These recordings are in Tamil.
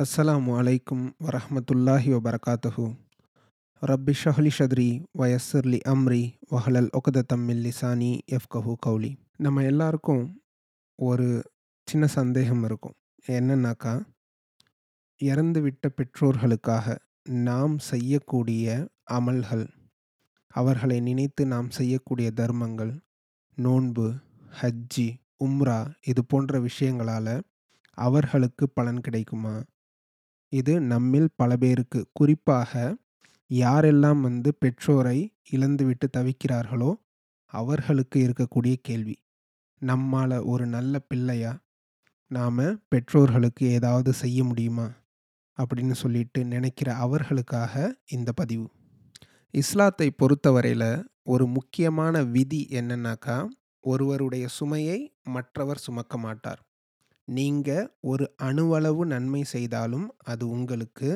அஸ்ஸலாமு அலைக்கும் வரஹமத்துல்லாஹி வபரகாத்தஹு. ரப்பி ஷஹ்லி ஷத்ரி வயஸ்ஸர்லி அம்ரி வஹலல் ஒகதத்தம் மின் லிசானி எஃப்கஹு கௌலி. நம்ம எல்லாருக்கும் ஒரு சின்ன சந்தேகம் இருக்கும். என்னன்னாக்கா இறந்துவிட்ட பெற்றோர்களுக்காக நாம் செய்யக்கூடிய அமல்கள் அவர்களை நினைத்து நாம் செய்யக்கூடிய தர்மங்கள் நோன்பு ஹஜ்ஜி உம்ரா இது போன்ற விஷயங்களால் அவர்களுக்கு பலன் கிடைக்குமா? இது நம்மில் பல பேருக்கு. குறிப்பாக யாரெல்லாம் வந்து பெற்றோரை இழந்துவிட்டு தவிக்கிறார்களோ அவர்களுக்கு இருக்கக்கூடிய கேள்வி. நம்மால் ஒரு நல்ல பிள்ளையா? நாம் பெற்றோர்களுக்கு ஏதாவது செய்ய முடியுமா? அப்படின்னு சொல்லிட்டு நினைக்கிற அவர்களுக்காக இந்த பதிவு. இஸ்லாத்தை பொறுத்தவரையில் ஒரு முக்கியமான விதி என்னன்னாக்கா ஒருவருடைய சுமையை மற்றவர் சுமக்க மாட்டார். நீங்கள் ஒரு அணுவளவு நன்மை செய்தாலும் அது உங்களுக்கு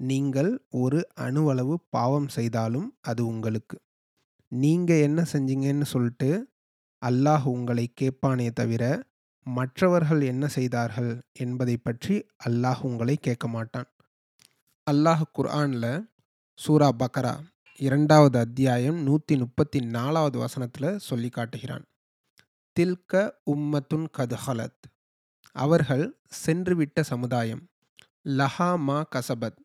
நீங்கள் ஒரு அணுவளவு பாவம் செய்தாலும் அது உங்களுக்கு. நீங்கள் என்ன செஞ்சீங்கன்னு சொல்லிட்டு அல்லாஹ் உங்களை கேட்பானே தவிர மற்றவர்கள் என்ன செய்தார்கள் என்பதை பற்றி அல்லாஹ் உங்களை கேட்க மாட்டான். அல்லாஹ் குர்ஆனில் சூரா பக்கரா இரண்டாவது அத்தியாயம் நூற்றி முப்பத்தி நாலாவது வசனத்தில் சொல்லி காட்டுகிறான். தில்க உம்மத்துன் கதுஹலத் அவர்கள் சென்றுவிட்ட சமுதாயம். லஹா மா கசபத்.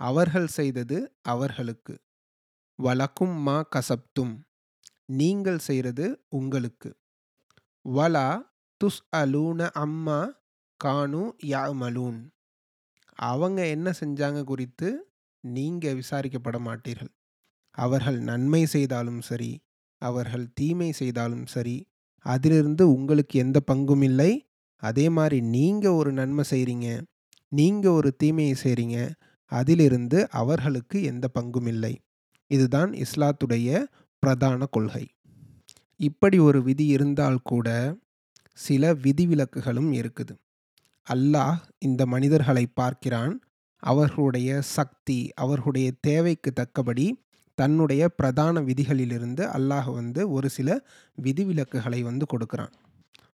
அவர்கள் செய்தது அவர்களுக்கு. வலக்கும் மா கசப்தும். நீங்கள் செய்கிறது உங்களுக்கு. வலா துஸ் அலூன அம்மா கானு யாமலூன் அவங்க என்ன செஞ்சாங்க குறித்து நீங்கள் விசாரிக்கப்பட மாட்டீர்கள். அவர்கள் நன்மை செய்தாலும் சரி அவர்கள் தீமை செய்தாலும் சரி அதிலிருந்து உங்களுக்கு எந்த பங்கும் இல்லை அதே மாதிரி நீங்கள் ஒரு நன்மை செய்கிறீங்க நீங்கள் ஒரு தீமையை செய்கிறீங்க அதிலிருந்து அவர்களுக்கு எந்த பங்கும் இல்லை. இதுதான் இஸ்லாத்துடைய பிரதான கொள்கை. இப்படி ஒரு விதி இருந்தால் கூட சில விதிவிலக்குகளும் இருக்குது. அல்லாஹ் இந்த மனிதர்களை பார்க்கிறான். அவர்களுடைய சக்தி அவர்களுடைய தேவைக்கு தக்கபடி தன்னுடைய பிரதான விதிகளிலிருந்து அல்லாஹ் வந்து ஒரு சில விதிவிலக்குகளை வந்து கொடுக்குறான்.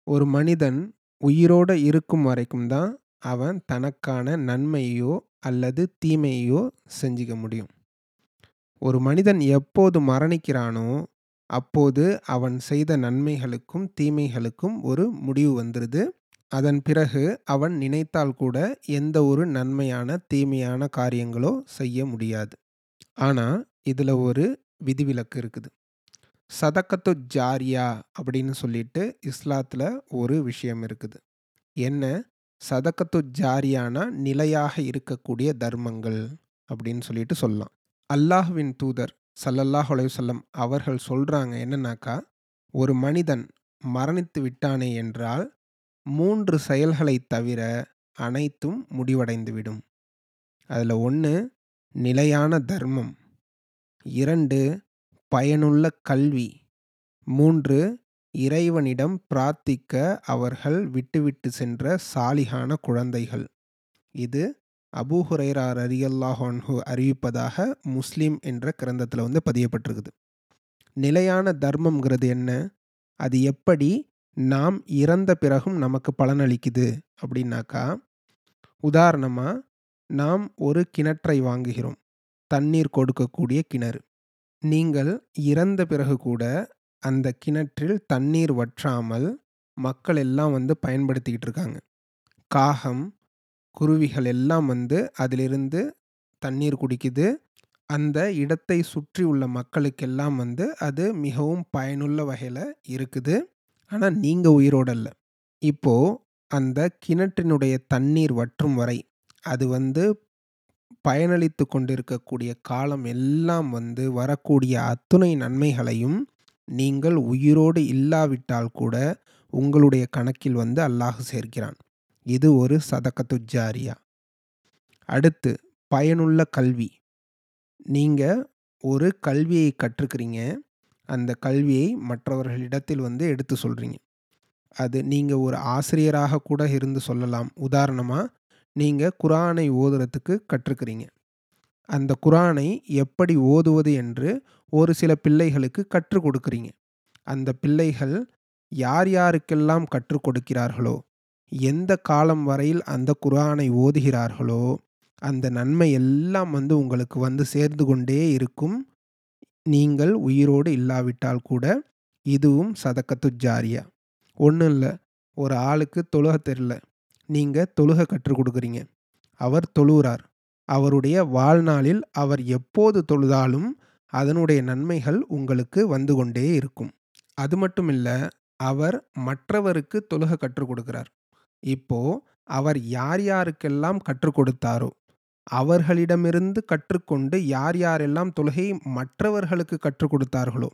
ஒரு மனிதன் உயிரோடு இருக்கும் வரைக்கும் தான் அவன் தனக்கான நன்மையோ அல்லது தீமையோ செஞ்சுக்க முடியும். ஒரு மனிதன் எப்போது மரணிக்கிறானோ அப்போது அவன் செய்த நன்மைகளுக்கும் தீமைகளுக்கும் ஒரு முடிவு வந்துடுது அதன் பிறகு அவன் நினைத்தால் கூட எந்த ஒரு நன்மையான தீமையான காரியங்களோ செய்ய முடியாது. ஆனால் இதில் ஒரு விதிவிலக்கு இருக்குது. சதக்கத்து ஜாரியா அப்படின்னு சொல்லிட்டு இஸ்லாத்தில் ஒரு விஷயம் இருக்குது. என்ன? சதக்கத்து ஜாரியானா நிலையாக இருக்கக்கூடிய தர்மங்கள் அப்படின்னு சொல்லிட்டு சொல்லலாம். அல்லாஹ்வின் தூதர் சல்லல்லாஹ் அலையுசல்லம் அவர்கள் சொல்கிறாங்க என்னன்னாக்கா ஒரு மனிதன் மரணித்து விட்டானே என்றால் மூன்று செயல்களை தவிர அனைத்தும் முடிவடைந்துவிடும். அதில் ஒன்று நிலையான தர்மம். இரண்டு பயனுள்ள கல்வி. மூன்று இறைவனிடம் பிரார்த்திக்க அவர்கள் விட்டுவிட்டு சென்ற சாலிகான குழந்தைகள். இது அபூஹுரைரார் ரரியல்லாஹான்ஹு அறிவிப்பதாக முஸ்லீம் என்ற கிரந்தத்தில் வந்து பதியப்பட்டிருக்குது. நிலையான தர்மம்ங்கிறது என்ன? அது எப்படி நாம் இறந்த பிறகும் நமக்கு பலனளிக்குது அப்படின்னாக்கா உதாரணமாக நாம் ஒரு கிணற்றை வாங்குகிறோம். தண்ணீர் கொடுக்கக்கூடிய கிணறு. நீங்கள் இறந்த பிறகு கூட அந்த கிணற்றில் தண்ணீர் வற்றாமல் மக்கள் எல்லாம் வந்து பயன்படுத்திக்கிட்டு இருக்காங்க. காகம் குருவிகள் எல்லாம் வந்து அதிலிருந்து தண்ணீர் குடிக்குது. அந்த இடத்தை சுற்றி உள்ள மக்களுக்கெல்லாம் வந்து அது மிகவும் பயனுள்ள வகையில் இருக்குது. ஆனால் நீங்கள் உயிரோடு இல்லை இப்போது அந்த கிணற்றினுடைய தண்ணீர் வற்றும் வரை அது வந்து பயனளித்து கொண்டிருக்கக்கூடிய காலம் எல்லாம் வந்து வரக்கூடிய அத்துணை நன்மைகளையும் நீங்கள் உயிரோடு இல்லாவிட்டால் கூட உங்களுடைய கணக்கில் வந்து அல்லாஹ் சேர்க்கிறான். இது ஒரு சதக்கத்து ஜாரியா அடுத்து பயனுள்ள கல்வி. நீங்கள் ஒரு கல்வியை கற்றுக்கிறீங்க. அந்த கல்வியை மற்றவர்களிடத்தில் வந்து எடுத்து சொல்கிறீங்க அது நீங்கள் ஒரு ஆசிரியராக கூட இருந்து சொல்லலாம். உதாரணமாக நீங்கள் குரானை ஓதுறதுக்கு கற்றுக்கிறீங்க. அந்த குரானை எப்படி ஓதுவது என்று ஒரு சில பிள்ளைகளுக்கு கற்றுக் கொடுக்குறீங்க. அந்த பிள்ளைகள் யார் யாருக்கெல்லாம் கற்றுக் கொடுக்கிறார்களோ எந்த காலம் வரையில் அந்த குரானை ஓதுகிறார்களோ அந்த நன்மை எல்லாம் வந்து உங்களுக்கு வந்து சேர்ந்து கொண்டே இருக்கும். நீங்கள் உயிரோடு இல்லாவிட்டால் கூட இதுவும் சதக்கத்து ஜாரியா ஒன்றும் இல்லை ஒரு ஆளுக்கு தொழுக தெரில நீங்கள் தொழுக கற்றுக் கொடுக்குறீங்க. அவர் தொழுகிறார். அவருடைய வாழ்நாளில் அவர் எப்போது தொழுதாலும் அதனுடைய நன்மைகள் உங்களுக்கு வந்து கொண்டே இருக்கும். அது மட்டும் இல்லை அவர் மற்றவருக்கு தொழுக கற்றுக் கொடுக்கிறார். இப்போ அவர் யார் யாருக்கெல்லாம் கற்றுக் கொடுத்தாரோ அவர்களிடமிருந்து கற்றுக்கொண்டு யார் யாரெல்லாம் தொழுகை மற்றவர்களுக்கு கற்றுக் கொடுத்தார்களோ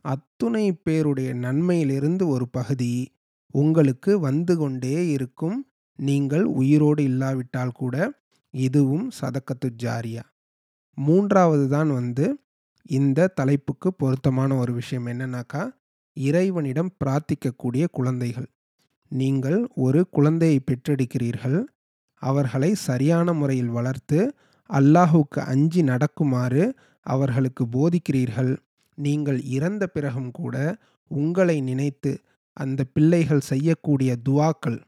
அத்துணை பேருடைய நன்மையிலிருந்து ஒரு பகுதி உங்களுக்கு வந்து கொண்டே இருக்கும். நீங்கள் உயிரோடு இல்லாவிட்டால் கூட இதுவும் சதக்கத்து ஜாரியா. மூன்றாவது தான் வந்து இந்த தலைப்புக்கு பொருத்தமான ஒரு விஷயம் என்னன்னாக்கா இறைவனிடம் பிரார்த்திக்கக்கூடிய குழந்தைகள். நீங்கள் ஒரு குழந்தையை பெற்றெடுக்கிறீர்கள் அவர்களை சரியான முறையில் வளர்த்து அல்லாஹுக்கு அஞ்சி நடக்குமாறு அவர்களுக்கு போதிக்கிறீர்கள் நீங்கள் இறந்த பிறகும் கூட உங்களை நினைத்து அந்த பிள்ளைகள் செய்யக்கூடிய துவாக்கள்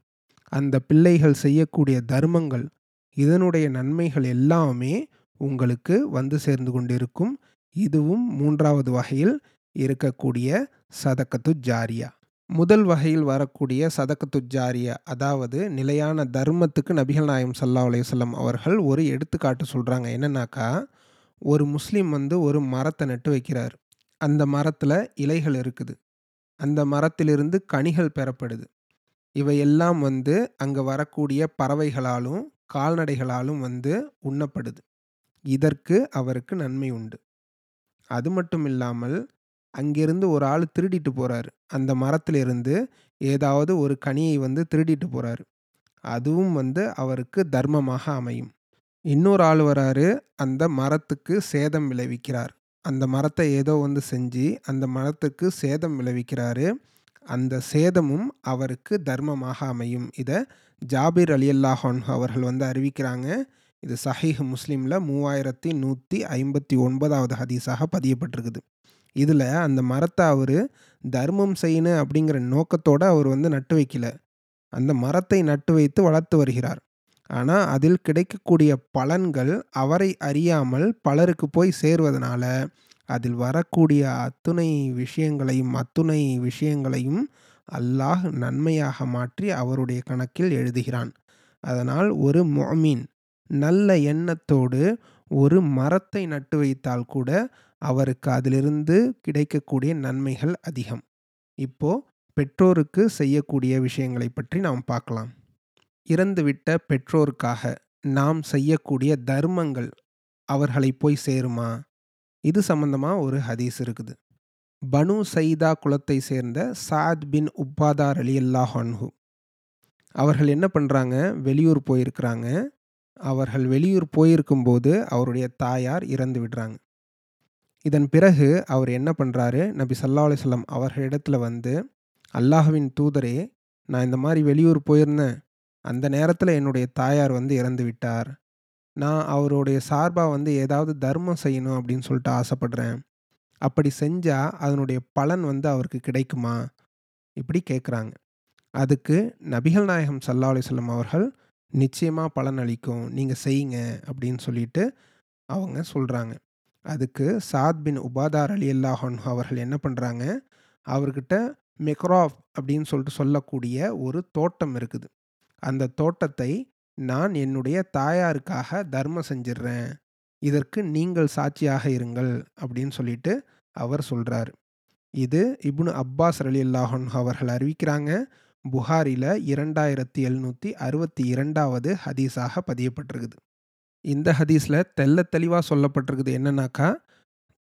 அந்த பிள்ளைகள் செய்யக்கூடிய தர்மங்கள் இதனுடைய நன்மைகள் எல்லாமே உங்களுக்கு வந்து சேர்ந்து கொண்டிருக்கும். இதுவும் மூன்றாவது வகையில் இருக்கக்கூடிய சதக்கத்து ஜாரியா. முதல் வகையில் வரக்கூடிய சதக்கத்து ஜாரியா அதாவது நிலையான தர்மத்துக்கு நபிகள் நாயம் சல்லா அலையம் அவர்கள் ஒரு எடுத்துக்காட்டு சொல்கிறாங்க என்னன்னாக்கா ஒரு முஸ்லீம் வந்து ஒரு மரத்தை நட்டு வைக்கிறார். அந்த மரத்தில் இலைகள் இருக்குது. அந்த மரத்திலிருந்து கனிகள் பெறப்படுது. இவையெல்லாம் வந்து அங்கே வரக்கூடிய பறவைகளாலும் கால்நடைகளாலும் வந்து உண்ணப்படுது. இதற்கு அவருக்கு நன்மை உண்டு. அது மட்டும் இல்லாமல் அங்கிருந்து ஒரு ஆள் திருடிட்டு போகிறாரு அந்த மரத்திலிருந்து ஏதாவது ஒரு கனியை வந்து திருடிட்டு போகிறாரு அதுவும் வந்து அவருக்கு தர்மமாக அமையும். இன்னொரு ஆள் வராரு அந்த மரத்துக்கு சேதம் விளைவிக்கிறார். அந்த மரத்தை ஏதோ வந்து செஞ்சு அந்த மரத்துக்கு சேதம் விளைவிக்கிறாரு. அந்த சேதமும் அவருக்கு தர்மமாக அமையும். இதை ஜாபிர் அலி அல்லாஹான் அவர்கள் வந்து அறிவிக்கிறாங்க. இது சஹீஹ் முஸ்லீமில் மூவாயிரத்தி நூற்றி ஐம்பத்தி ஒன்பதாவது ஹதீஸாக பதியப்பட்டிருக்குது. இதில் அந்த மரத்தை அவர் தர்மம் செய்யணும் அப்படிங்கிற நோக்கத்தோடு அவர் வந்து நட்டு வைக்கல. அந்த மரத்தை நட்டு வைத்து வளர்த்து வருகிறார். ஆனால் அதில் கிடைக்கக்கூடிய பலன்கள் அவரை அறியாமல் பலருக்கு போய் சேர்வதனால அதில் வரக்கூடிய அத்துணை விஷயங்களையும் அத்துணை விஷயங்களையும் அல்லாஹ் நன்மையாக மாற்றி அவருடைய கணக்கில் எழுதுகிறான். அதனால் ஒரு மொமீன் நல்ல எண்ணத்தோடு ஒரு மரத்தை நட்டு வைத்தால் கூட அவருக்கு அதிலிருந்து கிடைக்கக்கூடிய நன்மைகள் அதிகம். இப்போ பெற்றோருக்கு செய்யக்கூடிய விஷயங்களை பற்றி நாம் பார்க்கலாம். இறந்துவிட்ட பெற்றோருக்காக நாம் செய்யக்கூடிய தர்மங்கள் அவர்களை போய் சேருமா? இது சம்பந்தமாக ஒரு ஹதீஸ் இருக்குது. பனு சைதா குலத்தை சேர்ந்த சாத் பின் உப்பாதார் அலி அல்லாஹான்ஹு அவர்கள் என்ன பண்ணுறாங்க வெளியூர் போயிருக்கிறாங்க. அவர்கள் வெளியூர் போயிருக்கும்போது அவருடைய தாயார் இறந்து விடுறாங்க. இதன் பிறகு அவர் என்ன பண்ணுறாரு நபி சல்லா அலிஸ்லாம் அவர்களிடத்தில் வந்து அல்லாஹுவின் தூதரே நான் இந்த மாதிரி வெளியூர் போயிருந்தேன். அந்த நேரத்தில் என்னுடைய தாயார் வந்து இறந்து விட்டார். நான் அவருடைய சார்பாக வந்து ஏதாவது தர்மம் செய்யணும் அப்படின்னு சொல்லிட்டு ஆசைப்படுறேன். அப்படி செஞ்சால் அதனுடைய பலன் வந்து அவருக்கு கிடைக்குமா? இப்படி கேட்குறாங்க அதுக்கு நபிகள் நாயகம் சல்லா அலிஸ்லாம் அவர்கள் நிச்சயமாக பலன் அளிக்கும். நீங்கள் செய்யுங்க அப்படின்னு சொல்லிட்டு அவங்க சொல்கிறாங்க அதுக்கு சாத் பின் உபாதார் அலி அல்லாஹன் அவர்கள் என்ன பண்ணுறாங்க அவர்கிட்ட மெக்ராஃப் அப்படின்னு சொல்லிட்டு சொல்லக்கூடிய ஒரு தோட்டம் இருக்குது. அந்த தோட்டத்தை நான் என்னுடைய தாயாருக்காக தர்மம் செஞ்சிடுறேன் இதற்கு நீங்கள் சாட்சியாக இருங்கள் அப்படின்னு சொல்லிட்டு அவர் சொல்கிறார் இது இப்னு அப்பாஸ் அலி அல்லாஹன் அவர்கள் அறிவிக்கிறாங்க. புகாரில் இரண்டாயிரத்தி எழுநூற்றி அறுபத்தி இரண்டாவது ஹதீஸாக பதியப்பட்டிருக்குது. இந்த ஹதீஸில் தெல்ல தெளிவாக சொல்லப்பட்டிருக்குது என்னன்னாக்கா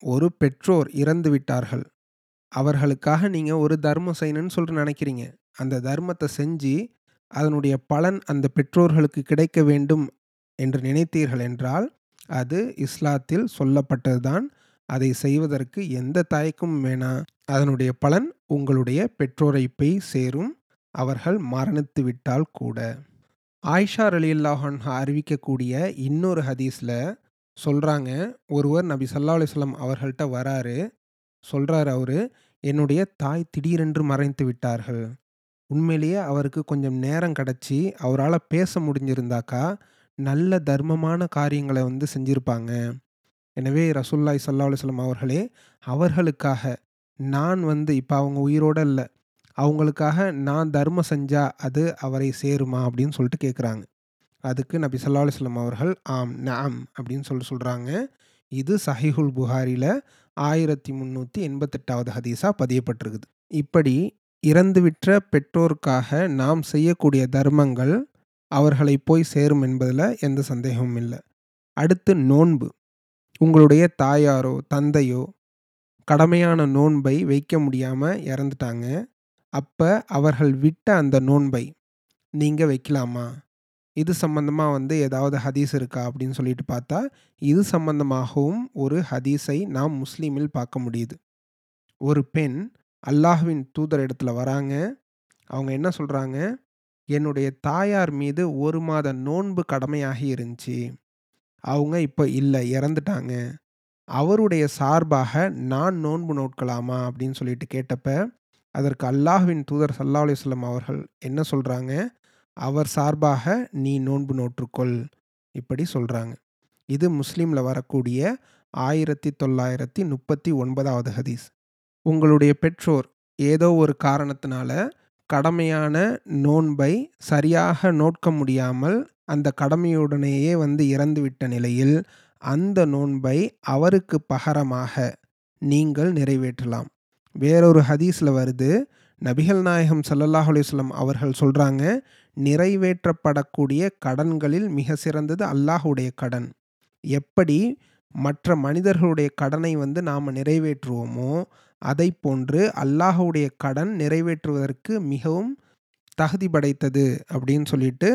ஒரு பெற்றோர் இறந்து விட்டார்கள். அவர்களுக்காக நீங்கள் ஒரு தர்மம் செய்யணும்னு சொல்லிட்டு நினைக்கிறீங்க. அந்த தர்மத்தை செஞ்சு அதனுடைய பலன் அந்த பெற்றோர்களுக்கு கிடைக்க வேண்டும் என்று நினைத்தீர்கள் என்றால் அது இஸ்லாத்தில் சொல்லப்பட்டதுதான். அதை செய்வதற்கு எந்த தாய்க்கும் வேணாம் அதனுடைய பலன் உங்களுடைய பெற்றோரை போய் சேரும். அவர்கள் மரணித்து விட்டால் கூட. ஆயிஷா அலி அல்லாஹன் அறிவிக்கக்கூடிய இன்னொரு ஹதீஸில் சொல்கிறாங்க ஒருவர் நபி சல்லா அலிஸ்லாம் அவர்கள்ட்ட வராரு. சொல்கிறார் அவர் என்னுடைய தாய் திடீரென்று மறைந்து விட்டார்கள். உண்மையிலேயே அவருக்கு கொஞ்சம் நேரம் கிடச்சி அவரால பேச முடிஞ்சிருந்தாக்கா, நல்ல தர்மமான காரியங்கள வந்து செஞ்சிருப்பாங்க. எனவே ரசூலுல்லாஹி ஸல்லல்லாஹு அலைஹி வஸல்லம் அவர்களே, அவர்களுக்காக நான் வந்து இப்ப அவங்க உயிரோட இல்ல. அவங்களுக்காக நான் தர்மம் செஞ்சா அது அவரை சேருமா? அப்படின்னு சொல்லிட்டு கேட்குறாங்க. அதுக்கு நபி ஸல்லல்லாஹு அலைஹி வஸல்லம் அவர்கள், ஆம், நஅம் அப்படின்னு சொல்லி சொல்றாங்க. இது சஹீஹுல் புகாரில 1388வது ஹதீஸா பதியப்பட்டிருக்குது. இப்படி இறந்துவிட்ட பெற்றோருக்காக நாம் செய்யக்கூடிய தர்மங்கள் அவர்களை போய் சேரும் என்பதில் எந்த சந்தேகமும் இல்லை அடுத்து நோன்பு. உங்களுடைய தாயாரோ, தந்தையோ கடமையான நோன்பை வைக்க முடியாமல் இறந்துட்டாங்க. அப்போ அவர்கள் விட்ட அந்த நோன்பை நீங்கள் வைக்கலாமா? இது சம்பந்தமாக வந்து ஏதாவது ஹதீஸ் இருக்கா? அப்படின்னு சொல்லிட்டு பார்த்தா, இது சம்பந்தமாகவும் ஒரு ஹதீஸை நாம் முஸ்லீமில் பார்க்க முடியுது. ஒரு பெண் அல்லாஹ்வின் தூதர் இடத்துல வராங்க. அவங்க என்ன சொல்கிறாங்க என்னுடைய தாயார் மீது ஒரு மாத நோன்பு கடமையாகி இருந்துச்சு. அவங்க இப்போ இல்லை இறந்துட்டாங்க. அவருடைய சார்பாக நான் நோன்பு நோட்கலாமா? அப்படின்னு சொல்லிட்டு கேட்டப்ப, அதற்கு அல்லாஹ்வின் தூதர் சல்லா அலைஹி அவர்கள் என்ன சொல்கிறாங்க அவர் சார்பாக நீ நோன்பு நோற்றுக்கொள். இப்படி சொல்கிறாங்க இது முஸ்லீமில் வரக்கூடிய 1939வது ஹதீஸ். உங்களுடைய பெற்றோர் ஏதோ ஒரு காரணத்தினால கடமையான நோன்பை சரியாக நோட்க முடியாமல், அந்த கடமையுடனேயே வந்து இறந்துவிட்ட நிலையில், அந்த நோன்பை அவருக்கு பகரமாக நீங்கள் நிறைவேற்றலாம். வேறொரு ஹதீஸில் வருது, நபிகள் நாயகம் ஸல்லல்லாஹு அவர்கள் சொல்கிறாங்க நிறைவேற்றப்படக்கூடிய கடன்களில் மிக சிறந்தது அல்லாஹுடைய கடன். எப்படி மற்ற மனிதர்களுடைய கடனை வந்து நாம் நிறைவேற்றுவோமோ, அதைப் போன்று அல்லாஹுடைய கடன் நிறைவேற்றுவதற்கு மிகவும் தகுதி படைத்தது அப்படின்னு சொல்லிட்டு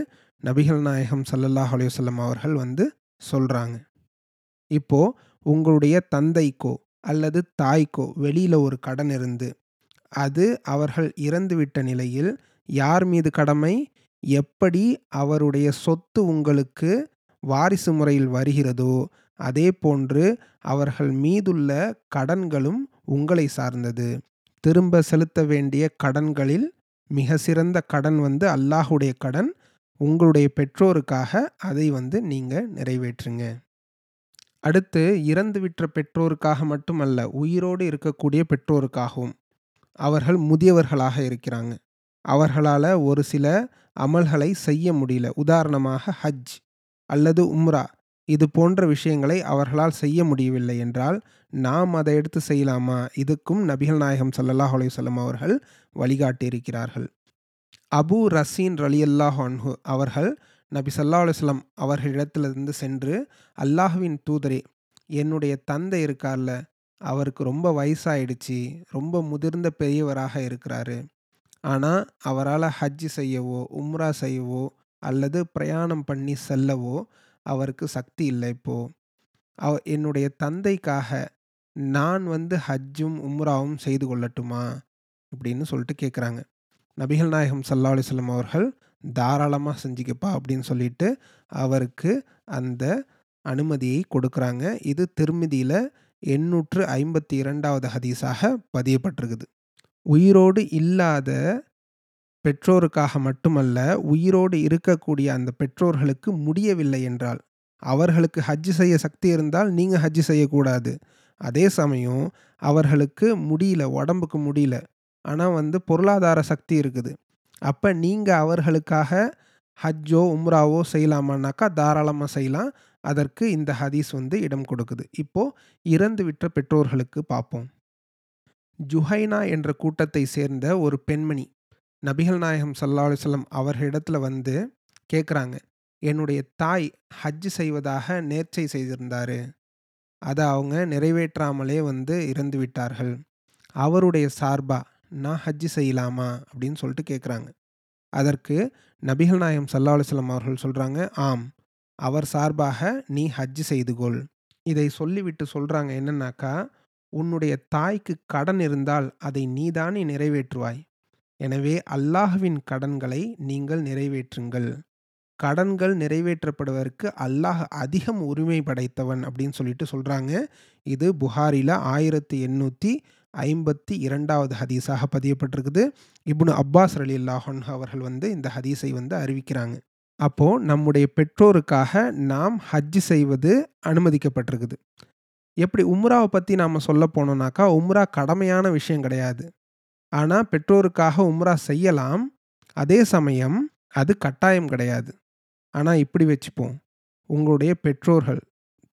நபிகள் நாயகம் சல்லல்லாஹ் அலையுசல்லம் அவர்கள் வந்து சொல்கிறாங்க இப்போ உங்களுடைய தந்தைக்கோ அல்லது தாய்க்கோ வெளியில் ஒரு கடன் இருந்து, அது அவர்கள் இறந்துவிட்ட நிலையில் யார் மீது கடமை? எப்படி அவருடைய சொத்து உங்களுக்கு வாரிசு முறையில் வருகிறதோ, அதே போன்று அவர்கள் மீதுள்ள கடன்களும் உங்களை சார்ந்தது. திரும்ப செலுத்த வேண்டிய கடன்களில் மிக சிறந்த கடன் வந்து அல்லாஹுடைய கடன். உங்களுடைய பெற்றோருக்காக அதை வந்து நீங்கள் நிறைவேற்றுங்க. அடுத்து இறந்து விற்ற பெற்றோருக்காக மட்டுமல்ல, உயிரோடு இருக்கக்கூடிய பெற்றோருக்காகவும். அவர்கள் முதியவர்களாக இருக்கிறாங்க. அவர்களால் ஒரு சில அமல்களை செய்ய முடியல. உதாரணமாக ஹஜ் அல்லது உம்ரா இது போன்ற விஷயங்களை அவர்களால் செய்ய முடியவில்லை என்றால், நாம் அதை எடுத்து செய்யலாமா? இதுக்கும் நபிகள் நாயகம் சல்லல்லாஹ் அலையுசல்லம் அவர்கள் வழிகாட்டியிருக்கிறார்கள். அபூ ரசீன் ரலியல்லாஹு அன்ஹு அவர்கள் நபி சல்லா அலுவலம் அவர்களிடத்திலிருந்து சென்று, அல்லாஹ்வின் தூதரே, என்னுடைய தந்தை இருக்கார்ல, அவருக்கு ரொம்ப வயசாயிடுச்சு. ரொம்ப முதிர்ந்த பெரியவராக இருக்கிறாரு. ஆனால் அவரால் ஹஜ் செய்யவோ, உம்ரா செய்யவோ அல்லது பிரயாணம் பண்ணி செல்லவோ அவருக்கு சக்தி இல்லை இப்போ. அவ என்னுடைய தந்தைக்காக நான் வந்து ஹஜ்ஜும், உம்ராவும் செய்து கொள்ளட்டுமா? அப்படின்னு சொல்லிட்டு கேட்குறாங்க. நபிகள் நாயகம் சல்லா அலிஸ்லம் அவர்கள், தாராளமாக செஞ்சுக்கப்பா அப்படின்னு சொல்லிட்டு அவருக்கு அந்த அனுமதியை கொடுக்குறாங்க. இது திருமிதியில் எண்ணூற்று ஐம்பத்தி இரண்டாவது ஹதீஸாக பதியப்பட்டிருக்குது. உயிரோடு இல்லாத பெற்றோருக்காக மட்டுமல்ல, உயிரோடு இருக்கக்கூடிய அந்த பெற்றோர்களுக்கு முடியவில்லை என்றால், அவர்களுக்கு ஹஜ்ஜு செய்ய சக்தி இருந்தால் நீங்கள் ஹஜ் செய்யக்கூடாது. அதே சமயம் அவர்களுக்கு முடியல, உடம்புக்கு முடியல. ஆனால் வந்து பொருளாதார சக்தி இருக்குது. அப்போ நீங்கள் அவர்களுக்காக ஹஜ்ஜோ, உம்ராவோ செய்யலாமான்னாக்கா தாராளமாக செய்யலாம். அதற்கு இந்த ஹதீஸ் வந்து இடம் கொடுக்குது. இப்போது இறந்து விட்ட பெற்றோர்களுக்கு பார்ப்போம். ஜுஹைனா என்ற கூட்டத்தை சேர்ந்த ஒரு பெண்மணி, நபிகள் நாயகம் சல்லா அலுவலம் அவர்களிடத்துல வந்து கேட்குறாங்க. என்னுடைய தாய் ஹஜ்ஜு செய்வதாக நேர்ச்சை செய்திருந்தார் அதை அவங்க நிறைவேற்றாமலே வந்து இறந்து விட்டார்கள். அவருடைய சார்பா நான் ஹஜ்ஜு செய்யலாமா? அப்படின்னு சொல்லிட்டு கேட்குறாங்க. அதற்கு நபிகள் நாயகம் சல்லா அலுவலம் அவர்கள் சொல்கிறாங்க ஆம். அவர் சார்பாக நீ ஹஜ்ஜு செய்து கொள். இதை சொல்லிவிட்டு சொல்கிறாங்க என்னன்னாக்கா, உன்னுடைய தாய்க்கு கடன் இருந்தால் அதை நீதானே நிறைவேற்றுவாய். எனவே அல்லாஹ்வின் கடன்களை நீங்கள் நிறைவேற்றுங்கள். கடன்கள் நிறைவேற்றப்படுவதற்கு அல்லாஹ் அதிகம் உரிமை படைத்தவன் அப்படின்னு சொல்லிட்டு சொல்கிறாங்க இது புகாரில ஐம்பத்தி இரண்டாவது ஹதீஸாக பதியப்பட்டிருக்குது. இப்னு அப்பாஸ் அலி அல்லாஹன் அவர்கள் வந்து இந்த ஹதீஸை வந்து அறிவிக்கிறாங்க. அப்போது நம்முடைய பெற்றோருக்காக நாம் ஹஜ் செய்வது அனுமதிக்கப்பட்டிருக்குது. எப்படி உம்ராவை பற்றி நாம் சொல்ல போனோம்னாக்கா உம்ரா கடமையான விஷயம் கிடையாது. ஆனால் பெற்றோருக்காக உம்ரா செய்யலாம். அதே சமயம் அது கட்டாயம் கிடையாது. ஆனால் இப்படி வச்சுப்போம். உங்களுடைய பெற்றோர்கள்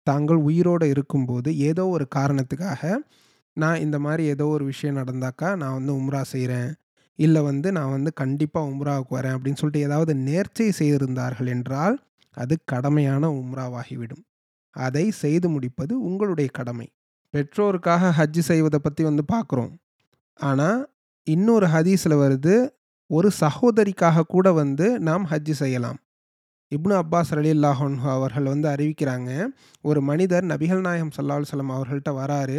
தாங்கள் உயிரோடு இருக்கும்போது ஏதோ ஒரு காரணத்துக்காக நான் இந்த மாதிரி ஏதோ ஒரு விஷயம் நடந்தாக்கா நான் வந்து உம்ரா செய்கிறேன் இல்லை வந்து நான் வந்து கண்டிப்பாக உம்ராவுக்கு வரேன் அப்படின்னு சொல்லிட்டு ஏதாவது நேர்ச்சை செய்திருந்தார்கள் என்றால் அது கடமையான உம்ராவாகிவிடும். அதை செய்து முடிப்பது உங்களுடைய கடமை. பெற்றோருக்காக ஹஜ் செய்வதை பற்றி வந்து பார்க்குறோம். ஆனால் இன்னொரு ஹதீஸில் வருது ஒரு சகோதரிக்காக கூட வந்து நாம் ஹஜ்ஜு செய்யலாம். இப்னு அப்பாஸ் ரலில்லாஹன் அவர்கள் வந்து அறிவிக்கிறாங்க ஒரு மனிதர் நபிகள் நாயகம் சல்லா சொல்லம் அவர்கள்ட்ட வராரு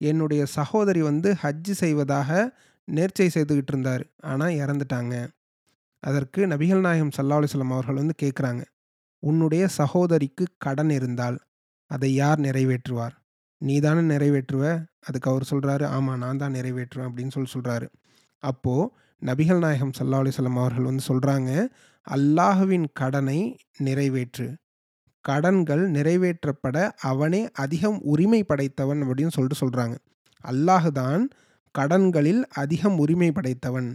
என்னுடைய சகோதரி வந்து ஹஜ்ஜு செய்வதாக நேர்ச்சை செய்துக்கிட்டு இருந்தார் ஆனால் இறந்துட்டாங்க. அதற்கு நபிகள் நாயகம் சல்லா அலுவலம் அவர்கள் வந்து கேட்குறாங்க உன்னுடைய சகோதரிக்கு கடன் இருந்தால் அதை யார் நிறைவேற்றுவார்? நீ தானே நிறைவேற்றுவ? அதுக்கு அவர் சொல்கிறாரு ஆமாம் நான் தான் நிறைவேற்றுவேன் அப்படின்னு சொல்லி சொல்கிறாரு அப்போது நபிகள் நாயகம் சல்லா அலிசல்லாம் அவர்கள் வந்து சொல்கிறாங்க அல்லாஹுவின் கடனை நிறைவேற்று. கடன்கள் நிறைவேற்றப்பட அவனே அதிகம் உரிமை படைத்தவன் அப்படின்னு சொல்லிட்டு சொல்கிறாங்க அல்லாஹு தான் கடன்களில் அதிகம் உரிமை படைத்தவன்.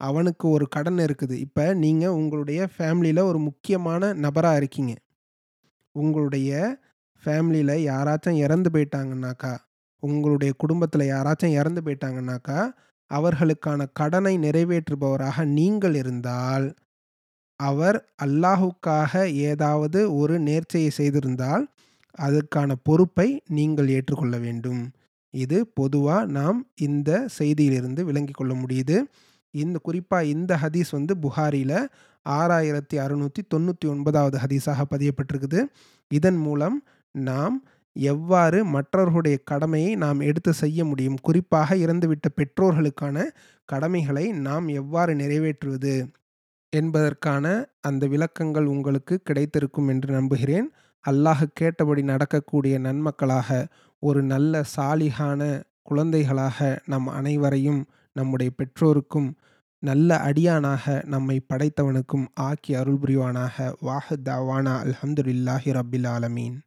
அவனுக்கு ஒரு கடன் இருக்குது. இப்போ நீங்கள் உங்களுடைய ஃபேமிலியில் ஒரு முக்கியமான நபராக இருக்கீங்க. உங்களுடைய ஃபேமிலியில் யாராச்சும் இறந்து போயிட்டாங்கன்னாக்கா உங்களுடைய குடும்பத்தில் யாராச்சும் இறந்து போயிட்டாங்கன்னாக்கா அவர்களுக்கான கடனை நிறைவேற்றுபவராக நீங்கள் இருந்தால் அவர் அல்லாஹுக்காக ஏதாவது ஒரு நேர்ச்சையை செய்திருந்தால் அதற்கான பொறுப்பை நீங்கள் ஏற்றுக்கொள்ள வேண்டும். இது பொதுவாக நாம் இந்த செய்தியிலிருந்து விளங்கி கொள்ள முடியுது. இந்த குறிப்பாக இந்த ஹதீஸ் வந்து புகாரியில் ஆறாயிரத்தி அறுநூற்றி தொண்ணூற்றி ஒன்பதாவது ஹதீஸாக பதியப்பட்டிருக்குது. இதன் மூலம் நாம் எவ்வாறு மற்றவர்களுடைய கடமையை நாம் எடுத்து செய்ய முடியும்? குறிப்பாக இறந்துவிட்ட பெற்றோர்களுக்கான கடமைகளை நாம் எவ்வாறு நிறைவேற்றுவது? என்பதற்கான அந்த விளக்கங்கள் உங்களுக்கு கிடைத்திருக்கும் என்று நம்புகிறேன். அல்லாஹ் கேட்டபடி நடக்கக்கூடிய நன்மக்களாக ஒரு நல்ல சாலிகான குழந்தைகளாக நம் அனைவரையும் நம்முடைய பெற்றோருக்கும் நல்ல அடியானாக நம்மை படைத்தவனுக்கும் ஆக்கி அருள் புரிவானாக. வாஹு தாவானா. அல்ஹம்துலில்லாஹி ரபில் ஆலமீன்.